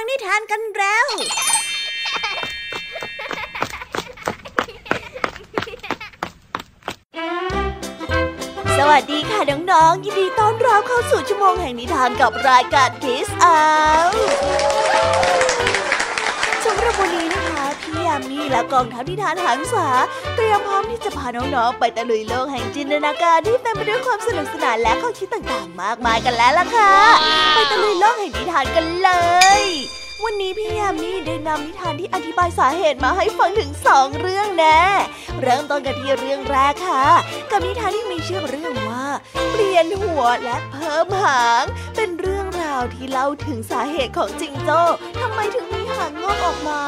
ฟังนิทานกันแล้ว สวัสดีค่ะน้องๆ ยินดีต้อนรับเข้าสู่ชั่วโมงแห่งนิทานกับรายการคิสอาสำหรับวันนี้นะคะ ยามีและกองทัพนิทานหันษาเตรียมพร้อมที่จะพาน้องๆไปตะลุยโลกแห่งจินตนาการที่เต็มไปด้วยความสนุกสนานและข้อคิดต่างๆ มากมายกันแล้วล่ะค่ะไปตะลุยโลกแห่งนิทานกันเลย วันนี้พี่ยามีได้นำนิทานที่อธิบายสาเหตุมาให้ฟังถึงสองเรื่องแน่เริ่มต้นกันที่เรื่องแรกค่ะ กับนิทานที่มีชื่อเรื่อง เปลี่ยนหัวและเพิ่มหาง เป็นเรื่องราวที่เล่าถึงสาเหตุของจิงโจ้ทำไมถึงมีหางงอกออกมา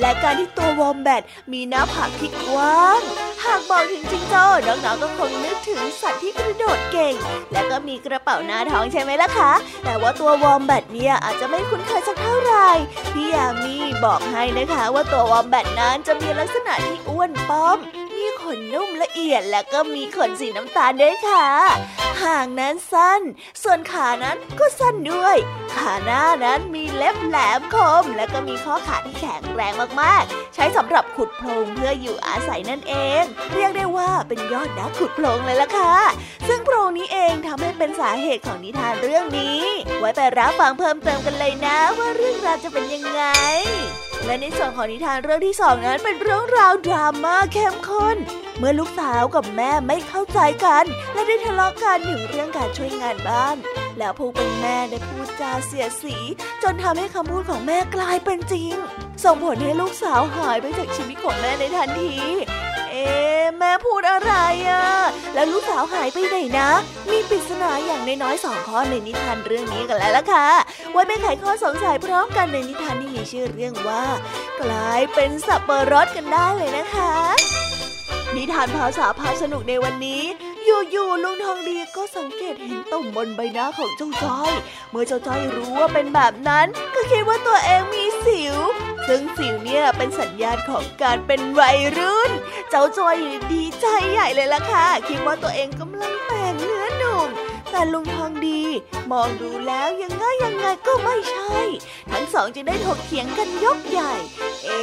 และการที่ตัววอมแบทมีหน้าผากที่กว้าง หากบอกถึงจิงโจ้น้องๆก็คงนึกถึงสัตว์ที่กระโดดเก่ง และก็มีกระเป๋าหน้าท้องใช่ไหมล่ะคะ แต่ว่าตัววอมแบทเนี่ยอาจจะไม่คุ้นเคยสักเท่าไหร่พี่ยามีบอกให้นะคะว่าตัววอมแบทนั้นจะมีลักษณะที่อ้วนป้อม ขนนุ่มละเอียดและก็มีขนสีน้ำตาลด้วยค่ะ หางนั้นสั้น ส่วนขานั้นก็สั้นด้วย ขาหน้านั้นมีเล็บแหลมคม และก็มีข้อขาที่แข็งแรงมากๆ ใช้สำหรับขุดโพรงเพื่ออยู่อาศัยนั่นเอง เรียกได้ว่าเป็นยอดนักขุดโพรงเลยล่ะค่ะ ซึ่งโพรงนี้เองทำให้เป็นสาเหตุของนิทานเรื่องนี้ ไว้ไปรับฟังเพิ่มเติมกันเลยนะ ว่าเรื่องราวจะเป็นยังไง และในส่วนของนิทานเรื่องที่สองนั้นเป็นเรื่องราวดราม่าเข้มข้น เมื่อลูกสาวกับแม่ไม่เข้าใจกัน และได้ทะเลาะกันถึงเรื่องการช่วยงานบ้าน แล้วผู้เป็นแม่ได้พูดจาเสียสี จนทำให้คำพูดของแม่กลายเป็นจริง ส่งผลให้ลูกสาวหายไปจากชีวิตของแม่ในทันที เอ๊แม่พูดอะไรอะแล้วลูกสาวหายไปไหนนะ มีปริศนาอย่างน้อยๆสองข้อในนิทานเรื่องนี้กันแล้วล่ะค่ะ ไว้ไปไขข้อสงสัยพร้อมกันในนิทานที่มีชื่อเรื่องว่า กลายเป็นสับปะรดกันได้เลยนะคะ นิทานภาษาพาสนุกในวันนี้ อยู่ๆลุงทองดีก็สังเกตเห็นตุ่มบนใบหน้าของเจ้าจ้อย เมื่อเจ้าจ้อยรู้ว่าเป็นแบบนั้น ก็คิดว่าตัวเองมีสิว ซึ่งสิวเนี่ยเป็นสัญญาณของการเป็นวัยรุ่น เจ้าจ้อยดีใจใหญ่เลยล่ะค่ะ คิดว่าตัวเองกำลังแต่งเนื้อหนุ่ม แต่ลุงทองดี มองดูแล้วยังไงยังไงก็ไม่ใช่ ทั้งสองจึงได้ถกเถียงกันยกใหญ่ เอ๊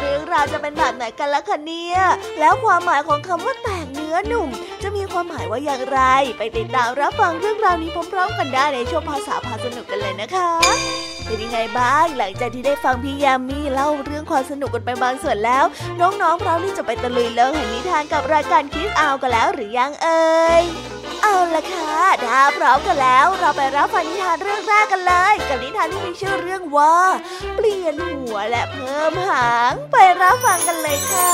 เรื่องราวจะเป็นแบบไหนกันล่ะคะเนี่ย แล้วความหมายของคำว่าแต่งเนื้อหนุ่ม จะมีความหมายว่าอย่างไร ไปติดตามรับฟังเรื่องราวนี้พร้อมๆ กันได้ในช่วงภาษาพาสนุกกันเลยนะคะเป็นยังไงบ้างหลังจากที่ได้ฟังพี่ยามีเล่าเรื่องความสนุกกันไปบางส่วนแล้ว น้องๆพร้อมที่จะไปตะลุยเลิกแห่งนิทานกับรายการคิสอาวกันแล้วหรือยังเอ่ย เอาละค่ะถ้าพร้อมกันแล้ว เราไปรับฟังนิทานเรื่องแรกกันเลย กับนิทานที่มีชื่อเรื่องว่า เปลี่ยนหัวและเพิ่มหาง ไปรับฟังกันเลยค่ะ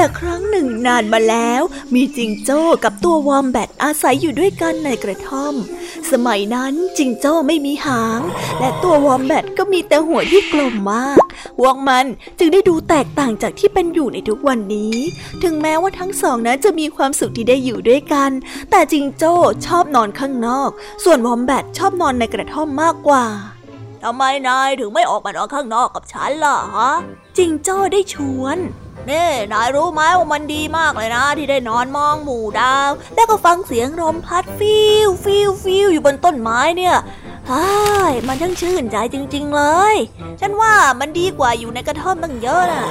ละครั้งหนึ่งนานมาแล้ว มีจิงโจ้กับตัววอมแบตอาศัยอยู่ด้วยกันในกระท่อม สมัยนั้นจิงโจ้ไม่มีหาง และตัววอมแบตก็มีแต่หัวที่กลมมากพวกมันจึงได้ดูแตกต่างจากที่เป็นอยู่ในทุกวันนี้ ถึงแม้ว่าทั้งสองนั้นจะมีความสุขที่ได้อยู่ด้วยกัน แต่จิงโจ้ชอบนอนข้างนอก ส่วนวอมแบตชอบนอนในกระท่อมมากกว่าทำไมนายถึงไม่ออกมานอนข้างนอกกับฉันล่ะฮะ จิงโจ้ได้ชวน นี่นายรู้ไหมว่ามันดีมากเลยนะ ที่ได้นอนมองหมู่ดาว แล้วก็ฟังเสียงลมพัดฟิวฟิวฟิวอยู่บนต้นไม้เนี่ยใช่มันทั้งชื่นใจจริง ๆ เลย ฉันว่ามันดีกว่าอยู่ในกระท่อมตั้งเยอะนะ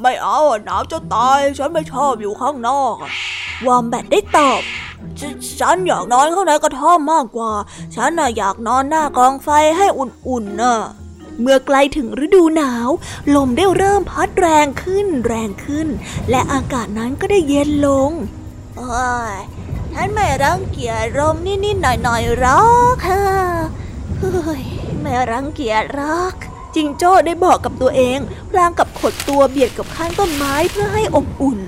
ไม่เอาหนาวจะตาย ฉันไม่ชอบอยู่ข้างนอก วอมแบตได้ตอบฉันอยากนอนข้างในกระท่อมมากกว่า ฉันน่ะอยากนอนหน้ากองไฟให้อุ่นๆน่ะ เมื่อใกล้ถึงฤดูหนาว ลมได้เริ่มพัดแรงขึ้นแรงขึ้น และอากาศนั้นก็ได้เย็นลงโอ้ยฉันไม่รังเกียจลมนิดๆหน่อยๆหรอกค่ะเฮ้ยไม่รังเกียจหรอกจิงโจ้ได้บอกกับตัวเองพลางกับขดตัวเบียดกับข้างต้นไม้เพื่อให้อบอุ่น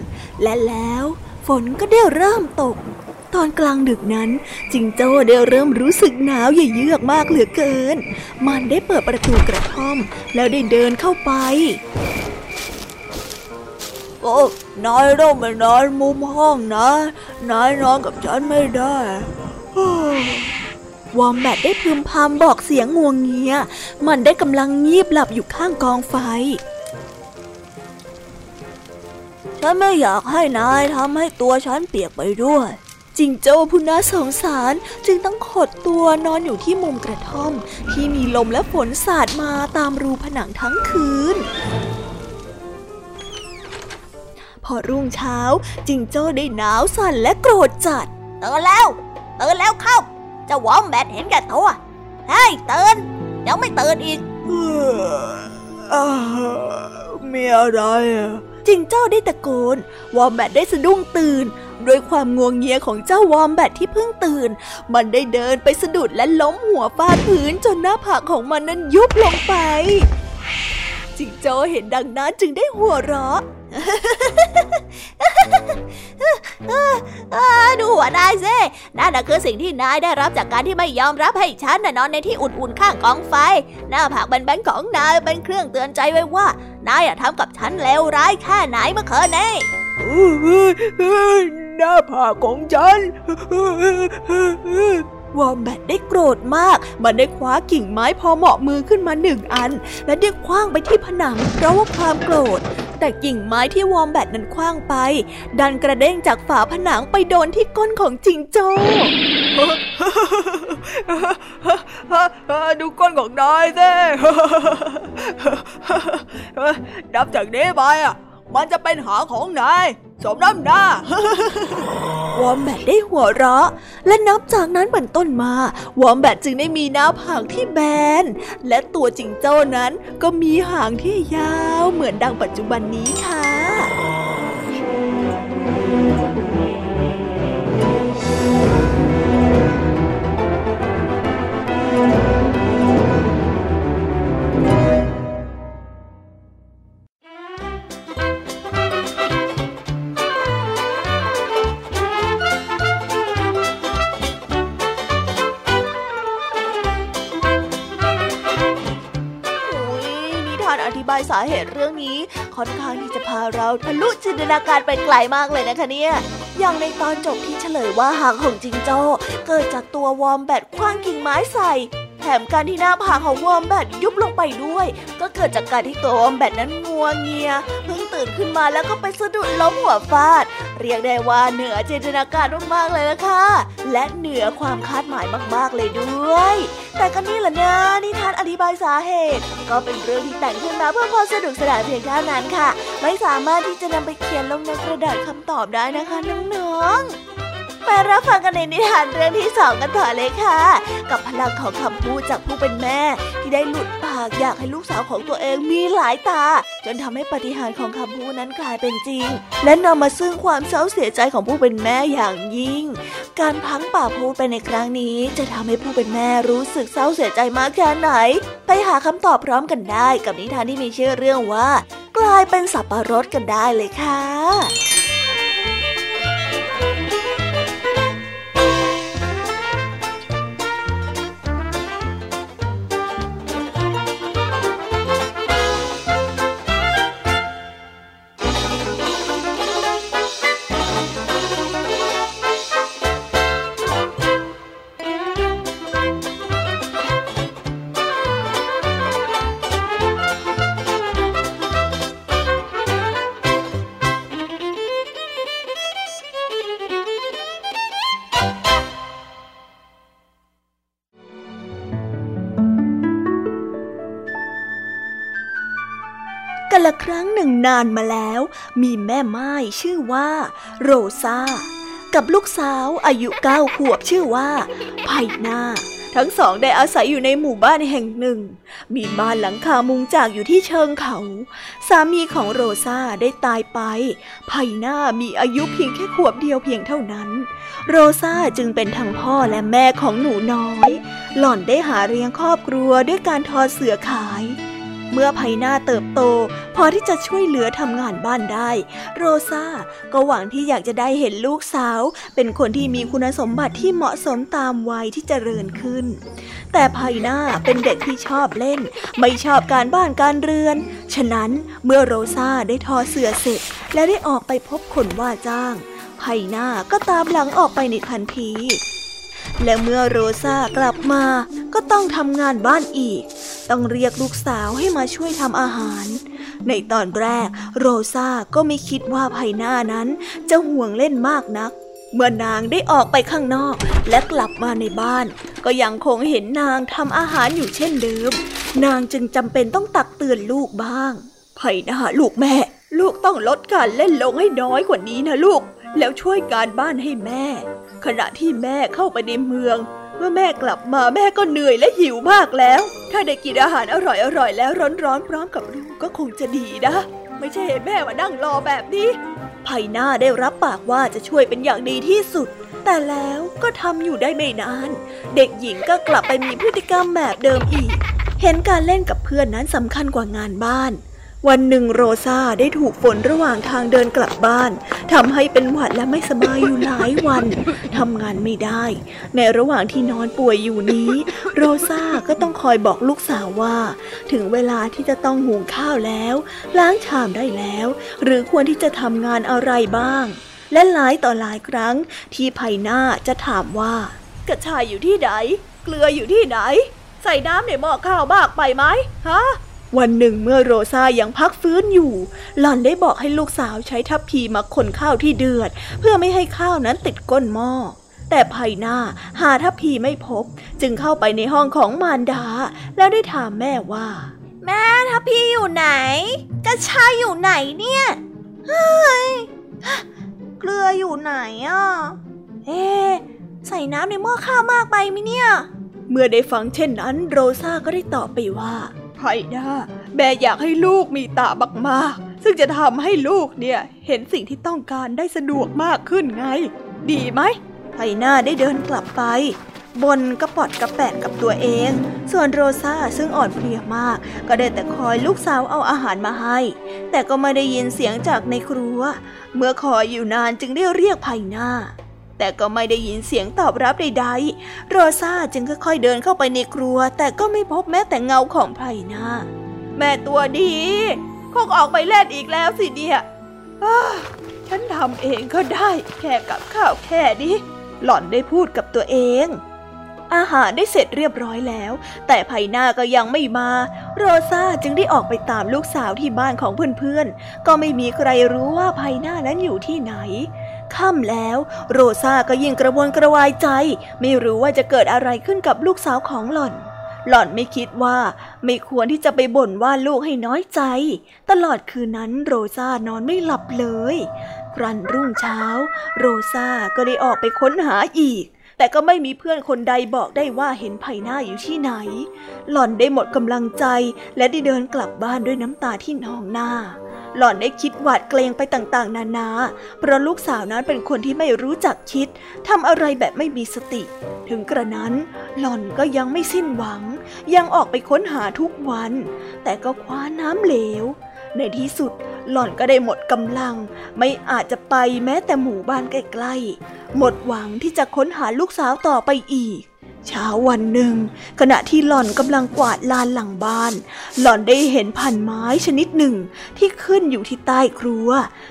และแล้วฝนก็ได้เริ่มตก ตอนกลางดึกนั้น จิงโจ้ได้เริ่มรู้สึกหนาวเยือกมากเหลือเกิน มันได้เปิดประตูกระท่อม แล้วได้เดินเข้าไปโอ้นายต้องไปนอนมุมห้องนะ นายนอนกับฉันไม่ได้วอมแบตได้พึมพำบอกเสียงงวงเงีย มันได้กำลังงีบหลับอยู่ข้างกองไฟ ฉันไม่อยากให้นายทำให้ตัวฉันเปียกไปด้วย จิงโจ้ผู้น่าสงสารจึงต้องขดตัวนอนอยู่ที่มุมกระท่อม ที่มีลมและฝนสาดมาตามรูผนังทั้งคืนพอรุ่งเช้าจิงโจ้ได้หนาวสั่นและโกรธจัดตื่นแล้วตื่นแล้วเข้าจะวอมแบทเห็นแก่ตัวเฮ้ยตื่นยังไม่ตื่นอีกมีอะไรจิงโจ้ได้ตะโกนวอมแบทได้สะดุ้งตื่น ด้วยความงวงเงียของเจ้าวอมแบทที่เพิ่งตื่น มันได้เดินไปสะดุดและล้มหัวฟาดพื้นจนหน้าผากของมันนั้นยุบลงไปจิงโจ้เห็นดังนั้นจึงได้หัวเราะดูหัวนายสินั่นคือสิ่งที่นายได้รับจากการที่ไม่ยอมรับให้ฉันนอนในที่อุ่นๆข้างกองไฟ หน้าผากแบนๆของนายเป็นเครื่องเตือนใจไว้ว่า นายทำกับฉันเลวร้ายแค่ไหนเมื่อคืนนี้ หน้าผากของฉัน วอมแบตได้โกรธมาก มันได้คว้ากิ่งไม้พอเหมาะมือขึ้นมาหนึ่งอัน และได้คว้างไปที่ผนังเพราะว่าความโกรธ แต่กิ่งไม้ที่วอมแบตนั้นคว้างไป ดันกระเด้งจากฝาผนังไปโดนที่ก้นของจิงโจ้ดูก้นของนายสินับจากนี้ไปอะ มันจะเป็นหาของนาย สมน้ำหน้าวอมแบตได้หัวเราะ และนับจากนั้นเป็นต้นมา วอมแบตจึงได้มีหน้าผากที่แบน และตัวจิงโจ้นั้นก็มีหางที่ยาวเหมือนดังปัจจุบันนี้ค่ะ เหตุเรื่องนี้ค่อนข้างที่จะพาเราทะลุจินตนาการไปไกลมากเลยนะคะเนี่ยอย่างในตอนจบที่เฉลยว่าหางของจิงโจ้เกิดจากตัววอมแบตคว้างกิ่งไม้ใส่ แถมการที่หน้าผากของวอมแบตยุบลงไปด้วย ก็เกิดจากการที่ตัววอมแบตนั้นงัวเงียเพิ่งตื่นขึ้นมาแล้วก็ไปสะดุดล้มหัวฟาด เรียกได้ว่าเหนือจินตนาการมากๆเลยละค่ะ และเหนือความคาดหมายมากๆเลยด้วย แต่ก็นี่แหละนะนิทานอธิบายสาเหตุ ก็เป็นเรื่องที่แต่งขึ้นมาเพื่อความสนุกสนานเพียงเท่านั้นค่ะ ไม่สามารถที่จะนำไปเขียนลงในกระดาษคำตอบได้นะคะน้องๆ ไปรับฟังกันในนิทานเรื่องที่สองกันต่อเลยค่ะ กับพลังของคำพูดจากผู้เป็นแม่ ที่ได้หลุดปากอยากให้ลูกสาวของตัวเองมีหลายตา จนทำให้ปฏิหารของคำพูดนั้นกลายเป็นจริง และนำมาซึ่งความเศร้าเสียใจของผู้เป็นแม่อย่างยิ่ง การพังป่าพูดไปในครั้งนี้ จะทำให้ผู้เป็นแม่รู้สึกเศร้าเสียใจมากแค่ไหน ไปหาคำตอบพร้อมกันได้ กับนิทานที่มีชื่อเรื่องว่า กลายเป็นสับปะรดกันได้เลยค่ะ ละครั้งหนึ่งนานมาแล้ว มีแม่ไม้ชื่อว่า โรซากับลูกสาวอายุเก้าขวบชื่อว่าไพนาทั้งสองได้อาศัยอยู่ในหมู่บ้านแห่งหนึ่ง มีบ้านหลังคามุงจากอยู่ที่เชิงเขา สามีของโรซาได้ตายไป ไพนามีอายุเพียงแค่ขวบเดียวเพียงเท่านั้น โรซาจึงเป็นทั้งพ่อและแม่ของหนูน้อย หล่อนได้หาเลี้ยงครอบครัวด้วยการทอเสือขาย เมื่อไพหน้าเติบโต พอที่จะช่วยเหลือทำงานบ้านได้ โรซาก็หวังที่อยากจะได้เห็นลูกสาว เป็นคนที่มีคุณสมบัติที่เหมาะสมตามวัยที่จเจริญขึ้น แต่ไพหน้าเป็นเด็กที่ชอบเล่น ไม่ชอบการบ้านการเรือน ฉะนั้นเมื่อโรซาได้ทอเสื้อเสร็จ และได้ออกไปพบคนว่าจ้างไพหน้าก็ตามหลังออกไปในทันทีและเมื่อโรซากลับมาก็ต้องทำงานบ้านอีก ต้องเรียกลูกสาวให้มาช่วยทำอาหาร ในตอนแรกโรซาก็ไม่คิดว่าไพน้านั้นจะห่วงเล่นมากนัก เมื่อนางได้ออกไปข้างนอก และกลับมาในบ้าน ก็ยังคงเห็นนางทำอาหารอยู่เช่นเดิม นางจึงจำเป็นต้องตักเตือนลูกบ้าง ไพน้าลูกแม่ ลูกต้องลดการเล่นลงให้น้อยกว่านี้นะลูก แล้วช่วยการบ้านให้แม่ ขณะที่แม่เข้าไปในเมือง มื่อแม่กลับมาแม่ก็เหนื่อยและหิวมากแล้ว ถ้าได้กินอาหารอร่อยๆแล้วร้อนๆพร้อมกับลูกก็คงจะดีนะ ไม่ใช่แม่มานั่งรอแบบนี้ไผ่หน้าได้รับปากว่าจะช่วยเป็นอย่างดีที่สุด แต่แล้วก็ทำอยู่ได้ไม่นาน เด็กหญิงก็กลับไปมีพฤติกรรมแบบเดิมอีก เห็นการเล่นกับเพื่อนนั้นสำคัญกว่างานบ้าน วันหนึ่งโรซาได้ถูกฝนระหว่างทางเดินกลับบ้านทำให้เป็นหวัดและไม่สบายอยู่หลายวันทำงานไม่ได้ ในระหว่างที่นอนป่วยอยู่นี้ โรซาก็ต้องคอยบอกลูกสาวว่า ถึงเวลาที่จะต้องหุงข้าวแล้ว ล้างชามได้แล้ว หรือควรที่จะทำงานอะไรบ้าง และหลายต่อหลายครั้ง ที่ไพหน้าจะถามว่า กระชายอยู่ที่ไหนเกลืออยู่ที่ไหน ใส่น้ำในหม้อข้าวมากไปไหมฮะ วันหนึ่งเมื่อโรซายังพักฟื้นอยู่ หล่อนได้บอกให้ลูกสาวใช้ทัพพีมาคนข้าวที่เดือด เพื่อไม่ให้ข้าวนั้นติดก้นหม้อแต่ภายหน้าหาทัพพีไม่พบ จึงเข้าไปในห้องของมารดา แล้วได้ถามแม่ว่า แม่ทัพพีอยู่ไหนกระชายอยู่ไหนเนี่ยเฮ้ยเกลืออยู่ไหนอะเอ๊ใส่น้ำในหม้อข้าวมากไปไหมเนี่ย เมื่อได้ฟังเช่นนั้น โรซาก็ได้ตอบไปว่า ไผ่าแม่อยากให้ลูกมีตามากๆ ซึ่งจะทำให้ลูกเนี่ยเห็นสิ่งที่ต้องการได้สะดวกมากขึ้นไง ดีไหมไผ่หน้าได้เดินกลับไปบนกระปอดกระแปะกับตัวเอง ส่วนโรซาซึ่งอ่อนเพลียมาก ก็ได้แต่คอยลูกสาวเอาอาหารมาให้ แต่ก็ไม่ได้ยินเสียงจากในครัว เมื่อคอยอยู่นานจึงได้เรียกไผ่หน้า แต่ก็ไม่ได้ยินเสียงตอบรับใดๆ โรซาจึงค่อยๆเดินเข้าไปในครัว แต่ก็ไม่พบแม้แต่เงาของไพรนาแม่ตัวดีคงออกไปเล่นอีกแล้วสิเดียฉันทำเองก็ได้ แค่กับข้าวแค่นี้หล่อนได้พูดกับตัวเอง อาหารได้เสร็จเรียบร้อยแล้ว แต่ไพนาก็ยังไม่มา โรซาจึงได้ออกไปตามลูกสาวที่บ้านของเพื่อนๆ ก็ไม่มีใครรู้ว่าไพนานั้นอยู่ที่ไหน ค่ำแล้ว โรซาก็ยิ่งกระวนกระวายใจ ไม่รู้ว่าจะเกิดอะไรขึ้นกับลูกสาวของหล่อน หล่อนไม่คิดว่าไม่ควรที่จะไปบ่นว่าลูกให้น้อยใจ ตลอดคืนนั้นโรซานอนไม่หลับเลย ครันรุ่งเช้า โรซาก็ได้ออกไปค้นหาอีก แต่ก็ไม่มีเพื่อนคนใดบอกได้ว่าเห็นไผ่หน้าอยู่ที่ไหน หล่อนได้หมดกำลังใจและได้เดินกลับบ้านด้วยน้ำตาที่นองหน้า หล่อนได้คิดหวาดเกรงไปต่างๆ นานา เพราะลูกสาวนั้นเป็นคนที่ไม่รู้จักคิดทำอะไรแบบไม่มีสติ ถึงกระนั้น หล่อนก็ยังไม่สิ้นหวัง ยังออกไปค้นหาทุกวัน แต่ก็คว้าน้ำเหลว ในที่สุดหล่อนก็ได้หมดกำลัง ไม่อาจจะไปแม้แต่หมู่บ้านใกล้ๆ หมดหวังที่จะค้นหาลูกสาวต่อไปอีก เช้าวันหนึ่ง ขณะที่หล่อนกำลังกวาดลานหลังบ้าน หล่อนได้เห็นพันไม้ชนิดหนึ่งที่ขึ้นอยู่ที่ใต้ครัว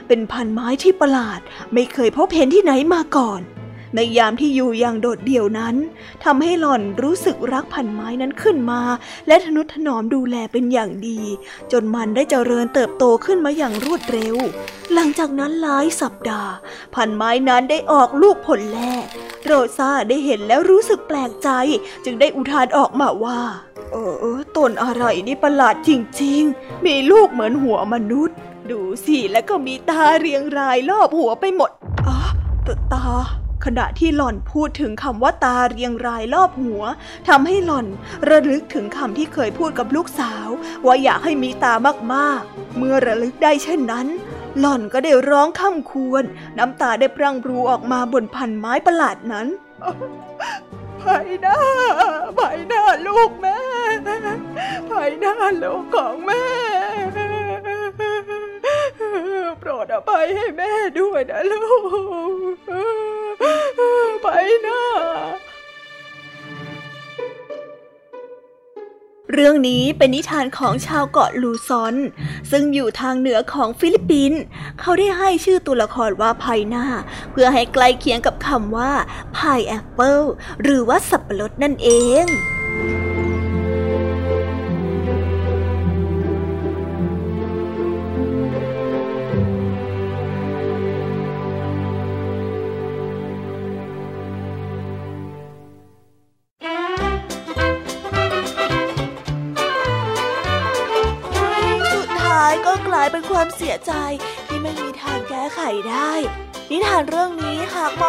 เป็นพันไม้ที่ประหลาด ไม่เคยพบเห็นที่ไหนมาก่อน ในยามที่อยู่อย่างโดดเดี่ยวนั้นทำให้หล่อนรู้สึกรักพันไม้นั้นขึ้นมา และทนุถนอมดูแลเป็นอย่างดี จนมันได้เจริญเติบโตขึ้นมาอย่างรวดเร็ว หลังจากนั้นหลายสัปดาห์ พันไม้นั้นได้ออกลูกผลแรกโรซาได้เห็นแล้วรู้สึกแปลกใจ จึงได้อุทานออกมาว่า เออต้นอะไรนี่ประหลาดจริงๆ มีลูกเหมือนหัวมนุษย์ ดูสิแล้วก็มีตาเรียงรายรอบหัวไปหมดอ๋อตา ขณะที่หล่อนพูดถึงคำว่าตาเรียงรายรอบหัวทำให้หล่อนระลึกถึงคำที่เคยพูดกับลูกสาว ว่าอยากให้มีตามากๆ เมื่อระลึกได้เช่นนั้น หล่อนก็ได้ร้องค่ำควร น้ำตาได้พรั่งพรูออกมาบนพันไม้ประหลาดนั้นไผ่หน้าไผ่หน้าลูกแม่ไผ่หน้าลูกของแม่ โปรดอภัยให้แม่ด้วยนะลูก ไปนะเรื่องนี้เป็นนิทานของชาวเกาะลูซอน ซึ่งอยู่ทางเหนือของฟิลิปปินส์เขาได้ให้ชื่อตัวละครว่าไพนาเพื่อให้ใกล้เคียงกับคำว่าพายแอปเปิลหรือว่าสับปะรดนั่นเอง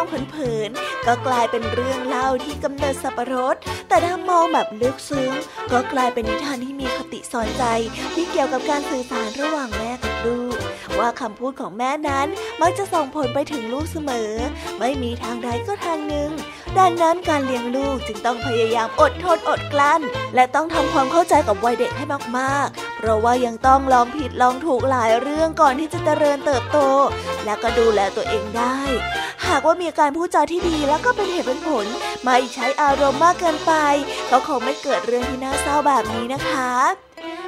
องเผินๆก็กลายเป็นเรื่องเล่าที่กำเนิดสับปะรด แต่ถ้ามองแบบลึกซึ้ง ก็กลายเป็นนิทานที่มีคติสอนใจที่เกี่ยวกับการสื่อสารระหว่างแม่กับลูกว่าคำพูดของแม่นั้นมักจะส่งผลไปถึงลูกเสมอ ไม่มีทางใดก็ทางหนึ่ง ดังนั้นการเลี้ยงลูกจึงต้องพยายามอดทนอดกลั้น และต้องทำความเข้าใจกับวัยเด็กให้มากๆ เพราะว่ายังต้องลองผิดลองถูกหลายเรื่องก่อนที่จะเจริญเติบโต และก็ดูแลตัวเองได้ หากว่ามีการพูดจาที่ดีแล้วก็เป็นเหตุเป็นผล ไม่ใช้อารมณ์มากเกินไป ก็คงไม่เกิดเรื่องที่น่าเศร้าแบบนี้นะคะ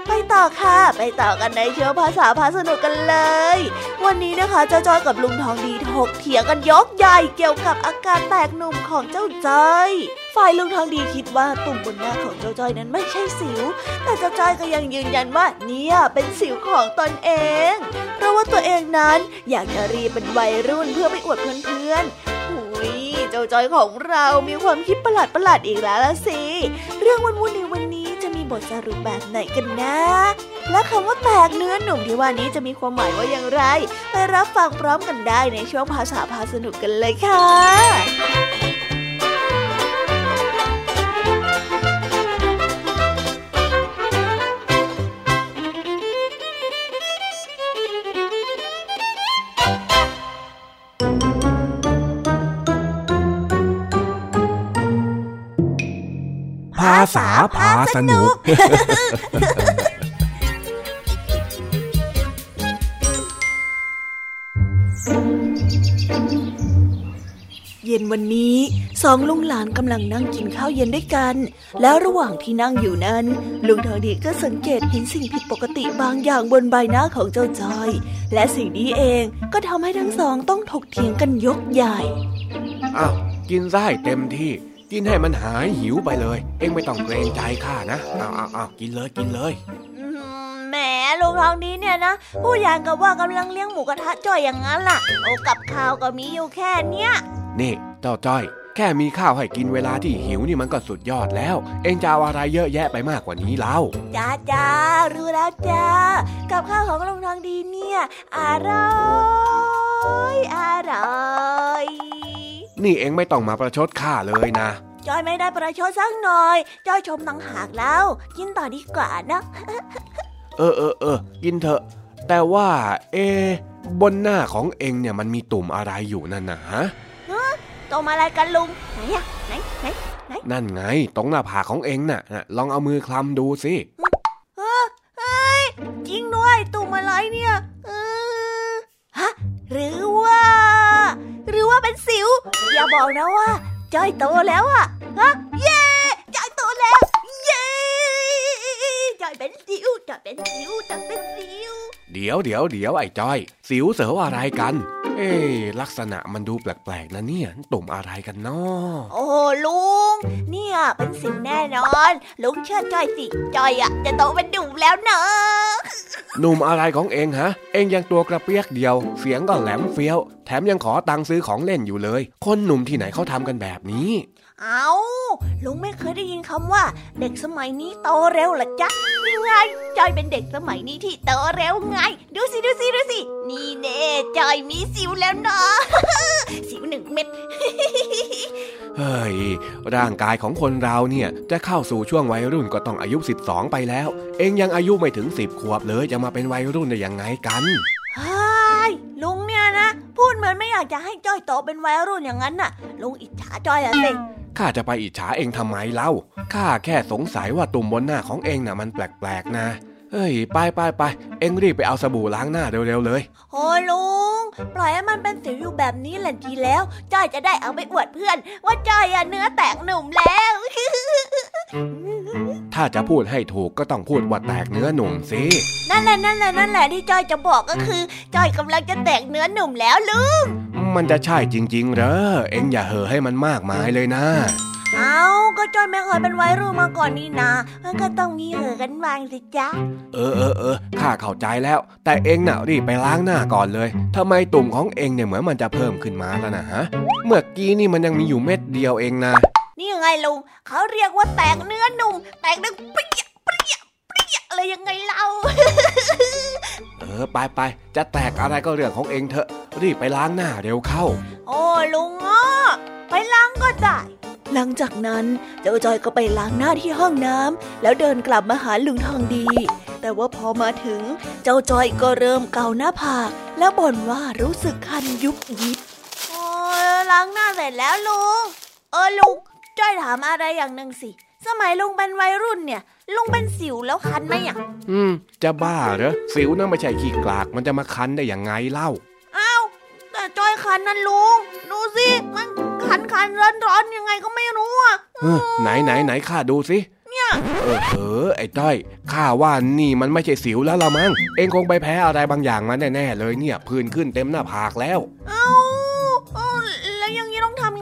ไปต่อค่ะ ไปต่อกันในเชื้อภาษาพาสนุกกันเลย วันนี้นะคะเจ้าจ้อยกับลุงทองดีถกเถียงกันยกใหญ่เกี่ยวกับอาการแตกหนุ่มของเจ้าจ้อย ฝ่ายลุงทองดีคิดว่าตุ่มบนหน้าของเจ้าจ้อยนั้นไม่ใช่สิว แต่เจ้าจ้อยก็ยังยืนยันว่าเนี่ยเป็นสิวของตนเอง เพราะว่าตัวเองนั้นอยากจะรีบเป็นวัยรุ่นเพื่อไปอวดเพื่อนๆหุยเจ้าจ้อยของเรามีความคิดประหลาดประหลาดอีกแล้วละสิ เรื่องวุ่นๆในวันนี้ บทสรุปแบบไหนกันนะ และคำว่าแตกเนื้อหนุ่มที่ว่านี้จะมีความหมายว่าอย่างไร ไปรับฟังพร้อมกันได้ในช่วงภาษาพาสนุกกันเลยค่ะ ษาพาสนุก เย็นวันนี้สองลุงหลานกำลังนั่งกินข้าวเย็นด้วยกัน แล้วระหว่างที่นั่งอยู่นั้น ลุงทองดีก็สังเกตเห็นสิ่งผิดปกติบางอย่างบนใบหน้าของเจ้าจอย และสิ่งนี้เองก็ทำให้ทั้งสองต้องถกเถียงกันยกใหญ่ อ้าว กินได้เต็มที่ กินให้มันหายหิวไปเลย เอ็งไม่ต้องเกรงใจข้านะเอาเอาเอากินเลยกินเลยแหมลุงทองดีเนี่ยนะผู้อย่างกับว่ากำลังเลี้ยงหมูกระทะจ่อยอย่างนั้นล่ะโอ้กับข้าวก็มีอยู่แค่เนี้ยนี่เจ้าจ้อย แค่มีข้าวให้กินเวลาที่หิวนี่มันก็สุดยอดแล้ว เอ็งจะเอาอะไรเยอะแยะไปมากกว่านี้เล่าจ้าจ้ารู้แล้วจ้ากับข้าวของลุงทองดีเนี่ยอร่อยอร่อย นี่เอ็งไม่ต้องมาประชดข้าเลยนะจอยไม่ได้ประชดสักหน่อยจอยชมตังหากแล้ว กินต่อดีกว่านะ เออเออเออกินเถอะ แต่ว่า เอบนหน้าของเอ็งเนี่ยมันมีตุ่มอะไรอยู่นั่นนะฮะตุ่มอะไรกันลุงไหนอะไหนไหนไหนนั่นไง ตรงหน้าผากของเอ็งน่ะลองเอามือคลำดูสิเฮ้ยจริงด้วยตุ่มอะไรเนี่ยฮะ หรือว่า หรือว่าเป็นสิว อย่าบอกนะว่าจอยโตแล้วอะฮะเย้จอยโตแล้วเย้จอยเป็นสิวจอยเป็นสิวจอยเป็นสิว เดี๋ยวเดี๋ยวเดี๋ยวไอ้จอย สิวเสืออะไรกัน เอ๊ลักษณะมันดูแปลกๆนะเนี่ยตุ่มอะไรกันนาะโอ้ลุง เนี่ยเป็นสิวแน่นอน ลุงเชื่อจอยสิจอยอะจะโตเป็นหนุ่มแล้วเนอะหนุ่มอะไรของเองฮะ เองยังตัวกระเปียกเดียว เสียงก็แหลมเฟี้ยว แถมยังขอตังค์ซื้อของเล่นอยู่เลย คนหนุ่มที่ไหนเขาทำกันแบบนี้ เอาลุงไม่เคยได้ยินคำว่า เด็กสมัยนี้โตเร็วหรอจ๊ะนี่ไงจอยเป็นเด็กสมัยนี้ที่โตเร็วไง ดูสิดูสิดูสิ นี่เน่จอยมีสิวแล้วเนาะสิวหนึ่งเม็ดเฮ้ย ร่างกายของคนเราเนี่ย จะเข้าสู่ช่วงวัยรุ่นก็ต้องอายุ 12 ไปแล้ว เองยังอายุไม่ถึง 10 ขวบเลยจะมาเป็นวัยรุ่นได้ยังไงกันเฮ้ยลุงเนี่ยนะ พูดเหมือนไม่อยากจะให้จ้อยโตเป็นวัยรุ่นอย่างนั้นน่ะ ลุงอิจฉาจ้อยอะสิ ข้าจะไปอิจฉาเองทำไมเล่า ข้าแค่สงสัยว่าตุ่มบนหน้าของเองน่ะมันแปลกๆนะเฮ้ย ไปไปไป เอ็งรีบไปเอาสบู่ล้างหน้าเร็วๆเลย โอ้ลุง ปล่อยให้มันเป็นสิวอยู่แบบนี้แหละดีแล้ว จ้อยจะได้เอาไปอวดเพื่อน ว่าจ้อยอะเนื้อแตกหนุ่มแล้ว ถ้าจะพูดให้ถูกก็ต้องพูดว่าแตกเนื้อหนุ่มสิ นั่นแหละนั่นแหละนั่นแหละที่จอยจะบอกก็คือจอยกำลังจะแตกเนื้อหนุ่มแล้วลุง มันจะใช่จริง ๆ เหรอ เอ็งอย่าเห่อให้มันมากมายเลยนะ เอาก็จอยไม่เคยเป็นวัยรุ่นมาก่อนนี่นามันก็ต้องมีเห่อกันบ้างสิจ๊ะ เออเออเออข้าเข้าใจแล้ว แต่เอ็งน่ะรีบไปล้างหน้าก่อนเลยทำไมตุ่มของเอ็งเนี่ยเหมือนมันจะเพิ่มขึ้นมาแล้วนะฮะ เมื่อกี้นี่มันยังมีอยู่เม็ดเดียวเองนะ นี่ยังไงลุงเขาเรียกว่าแตกเนื้อหนุ่มแตกดังเปรี้ยเปรี้ยเปรี้ยอะไรยังไงเล่าเออไปไปจะแตกอะไรก็เรื่องของเอ็งเถอะ รีบไปล้างหน้าเร็วเข้า โอ้ลุงอะไปล้างก็ได้ หลังจากนั้นเจ้าจอยก็ไปล้างหน้าที่ห้องน้ำแล้วเดินกลับมาหาลุงทองดี แต่ว่าพอมาถึงเจ้าจอยก็เริ่มเกาหน้าผาก แล้วบ่นว่ารู้สึกคันยุบยิบโอ้ยล้างหน้าเสร็จแล้วลุงเออลุงจอยถามอะไรอย่างหนึ่งสิ สมัยลุงเป็นวัยรุ่นเนี่ย ลุงเป็นสิวแล้วคันไหมอะ อืม จะบ้าเหรอ สิวนั่นไม่ใช่ขี้กลาก มันจะมาคันได้อย่างไงเล่า อ้าว แต่จอยคันนั่นลุง ดูสิ มันคันคันร้อนร้อนๆยังไงก็ไม่รู้อะเออไหนไหนไหนข้าดูสิ เนี่ย เออเออไอ้ต้อยข้าว่านี่มันไม่ใช่สิวแล้วละมั้ง เอ็งคงไปแพ้อะไรบางอย่างมาแน่ๆเลยเนี่ยผื่นขึ้นเต็มหน้าผากแล้ว เอ้า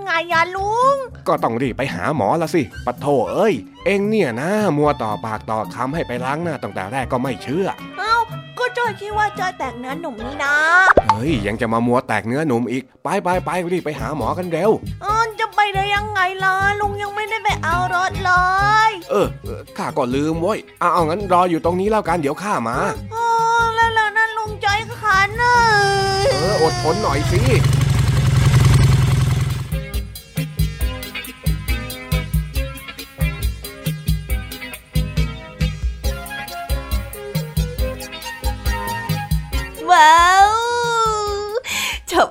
ไงยาลุง ก็ต้องรีบไปหาหมอละสิปะโถเอ้ย เอ็งเนี่ยนะ มัวต่อปากต่อคำให้ไปล้างหน้าตั้งแต่แรกก็ไม่เชื่อ เอ้า ก็จอยคิดว่าจอยแต่งเนื้อหนุ่มนี่นะ เฮ้ย ยังจะมามัวแตกเนื้อหนุ่มอีก ไปไปไปรีบไปหาหมอกันเร็วเออจะไปได้ยังไงล่ะลุงยังไม่ได้ไปเอารถเลย เออเออข้าก็ลืมเว้ยเอาเอางั้นรออยู่ตรงนี้แล้วกันเดี๋ยวข้ามาโอ้แล้วแล้วนั่นลุงจอยก็ขันน่ะเอออดทนหน่อยสิ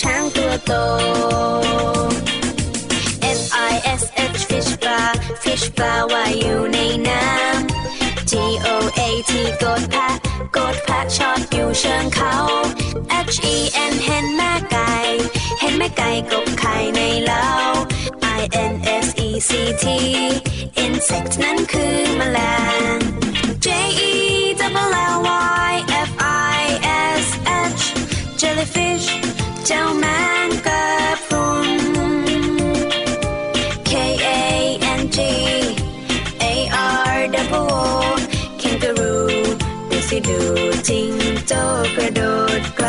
ช้างตัวโต F I S H fish ปลา fish ปลาว่ายอยู่ในน้ำ G O A T กดแพะกดแพะชอดอยู่เชิงเขา H E N เห็นแม่ไก่ เห็นแม่ไก่กบไข่ในเล้า I N S E C T insect นั้นคือแมลง J E double L ดูจิงโจ้กระโดดไกล